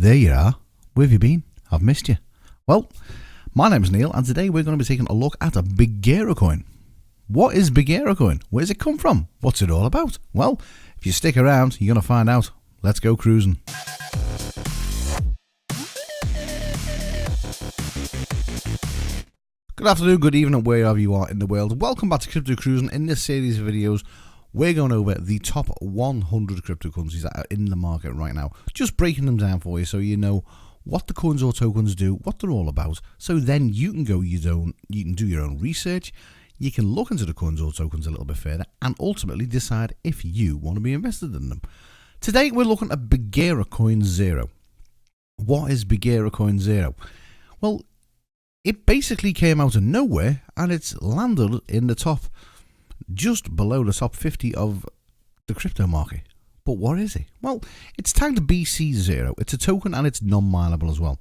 There you are. Where have you been? I've missed you. Well, my name's Neil, and today we're going to be taking a look at a Buggyra coin. What is Buggyra coin? Where's it come from? What's it all about? Well, if you stick around, you're going to find out. Let's go cruising. Good afternoon, good evening, wherever you are in the world. Welcome back to Crypto Cruising. In this series of videos, we're going over the top 100 cryptocurrencies that are in the market right now. Just breaking them down for you so you know what the coins or tokens do, what they're all about. So then you can go your own, you can do your own research. You can look into the coins or tokens a little bit further and ultimately decide if you want to be invested in them. Today we're looking at Buggyra Coin Zero. What is Buggyra Coin Zero? Well, it basically came out of nowhere and it's landed in the top just below the top 50 of the crypto market. But what is it? Well, it's tagged BC0. It's a token and it's non mineable as well.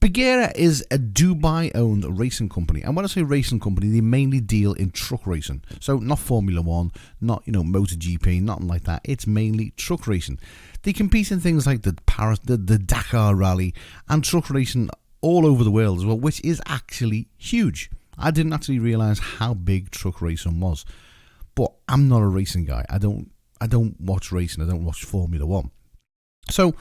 Buggyra is a Dubai owned racing company. And when I say racing company, they mainly deal in truck racing. So not Formula One, not, you know, MotoGP, nothing like that. It's mainly truck racing. They compete in things like the Paris, the, the Dakar Rally, and truck racing all over the world as well, which is actually huge. I didn't actually realize how big truck racing was. But I'm not a racing guy. I don't I don't watch racing. I don't watch Formula One. So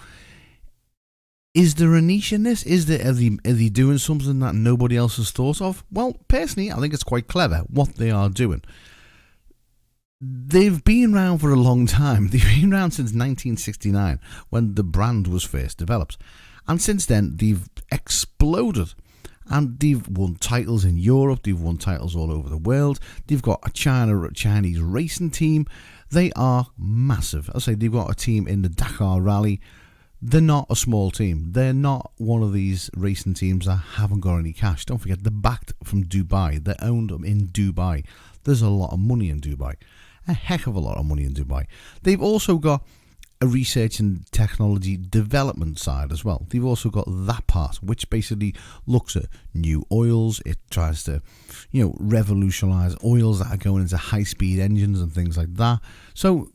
is there a niche in this? Is there are they, are they doing something that nobody else has thought of? Well, personally, I think it's quite clever what they are doing. They've been around for a long time. They've been around since 1969 when the brand was first developed. And since then, they've exploded and they've won titles in Europe. They've won titles all over the world. They've got a China Chinese racing team. They are massive. I say they've got a team in the Dakar Rally. They're not a small team. They're not one of these racing teams that haven't got any cash. Don't forget, they're backed from Dubai. They're owned in Dubai. There's a lot of money in Dubai. A heck of a lot of money in Dubai. They've also got a research and technology development side as well. They've also got that part, which basically looks at new oils. It tries to, you know, revolutionize oils that are going into high speed engines and things like that. So,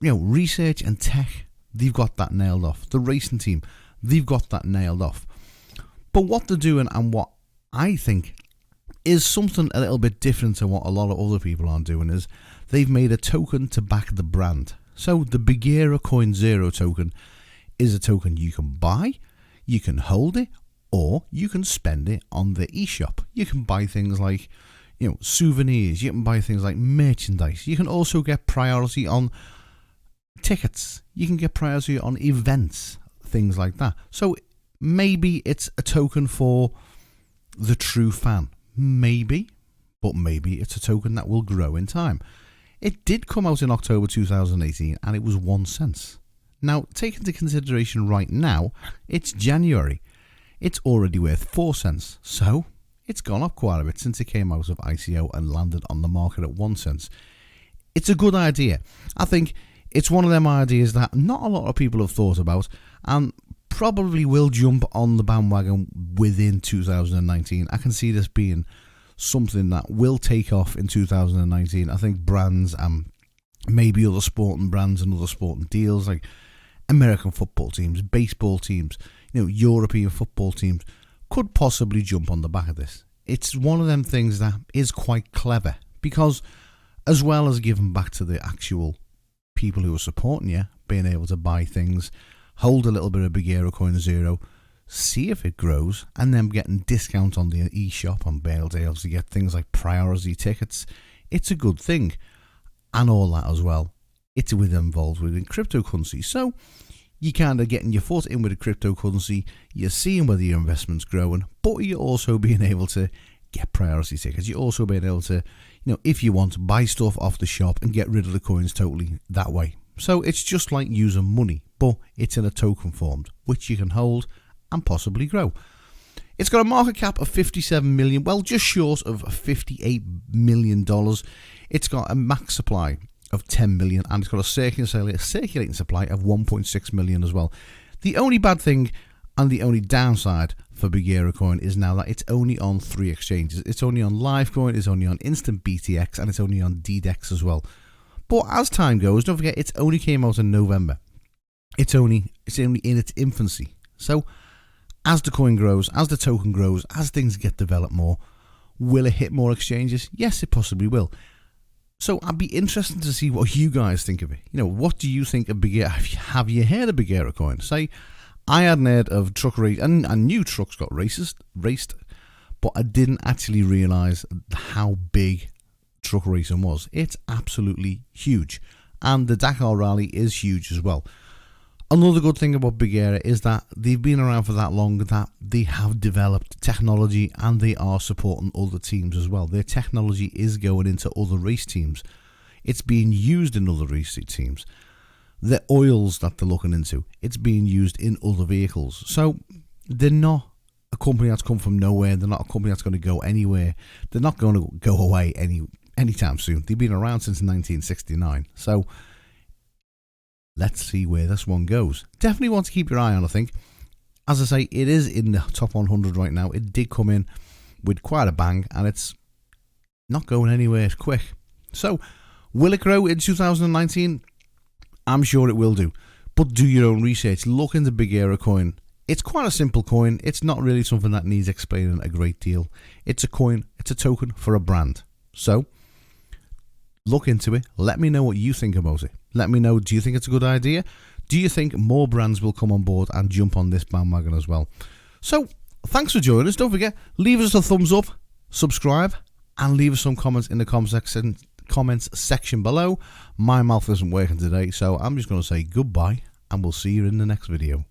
you know, research and tech, they've got that nailed off. The racing team, they've got that nailed off. But what they're doing and what I think is something a little bit different to what a lot of other people are doing is they've made a token to back the brand. So the Buggyra Coin Zero token is a token you can buy, you can hold it, or you can spend it on the eShop. You can buy things like, you know, souvenirs, you can buy things like merchandise. You can also get priority on tickets. You can get priority on events, things like that. So maybe it's a token for the true fan. Maybe, but maybe it's a token that will grow in time. It did come out in October 2018 and it was one cent. Now, take into consideration right now, it's January. It's already worth four cents, so it's gone up quite a bit since it came out of ICO and landed on the market at one cent. It's a good idea. I think it's one of them ideas that not a lot of people have thought about and probably will jump on the bandwagon within 2019. I can see this being something that will take off in 2019. I think brands and maybe other sporting brands and other sporting deals like American football teams, baseball teams, you know, European football teams could possibly jump on the back of this. It's one of them things that is quite clever because as well as giving back to the actual people who are supporting you, being able to buy things, hold a little bit of Buggyra Coin Zero, see if it grows, and then getting discount on the eShop on Bale Deals to get things like priority tickets. It's a good thing, and all that as well. It's with involved within cryptocurrency, so you kind of getting your foot in with a cryptocurrency. You're seeing whether your investment's growing, but you're also being able to get priority tickets. You're also being able to, you know, if you want, buy stuff off the shop and get rid of the coins totally that way. So it's just like using money, but it's in a token formed, which you can hold and possibly grow. It's got a market cap of 57 million, well, just short of 58 million dollars. It's got a max supply of 10 million, and it's got a circulating supply of 1.6 million as well. The only bad thing and the only downside for Buggyra Coin is now that it's only on three exchanges. It's only on Livecoin, it's only on Instant Bitex, and it's only on DDEX as well. But as time goes, don't forget, it only came out in November. It's only It's only in its infancy. So, as the coin grows, as the token grows, as things get developed more, will it hit more exchanges? Yes, it possibly will. So I'd be interested to see what you guys think of it. You know, what do you think of Buggyra? Have you, have you heard of Buggyra coin? Say, I hadn't heard of truck race, and I knew trucks got racist, raced, but I didn't actually realise how big truck racing was. It's absolutely huge, and the Dakar Rally is huge as well. Another good thing about Buggyra is that they've been around for that long that they have developed technology and they are supporting other teams as well. Their technology is going into other race teams. It's being used in other race teams. The oils that they're looking into, it's being used in other vehicles. So they're not a company that's come from nowhere. They're not a company that's going to go anywhere. They're not going to go away any anytime soon. They've been around since 1969. So let's see where this one goes. Definitely want to keep your eye on, I think. As I say, it is in the top 100 right now. It did come in with quite a bang, and it's not going anywhere quick. So, will it grow in 2019? I'm sure it will do. But do your own research. Look into Buggyra coin. It's quite a simple coin. It's not really something that needs explaining a great deal. It's a coin, it's a token for a brand. So, look into it. Let me know what you think about it. Let me know do you think it's a good idea? Do you think more brands will come on board and jump on this bandwagon as well? So, thanks for joining us. Don't forget, leave us a thumbs up, subscribe, and leave us some comments in the comment section, comments section below. My mouth isn't working today, so I'm just going to say goodbye, and we'll see you in the next video.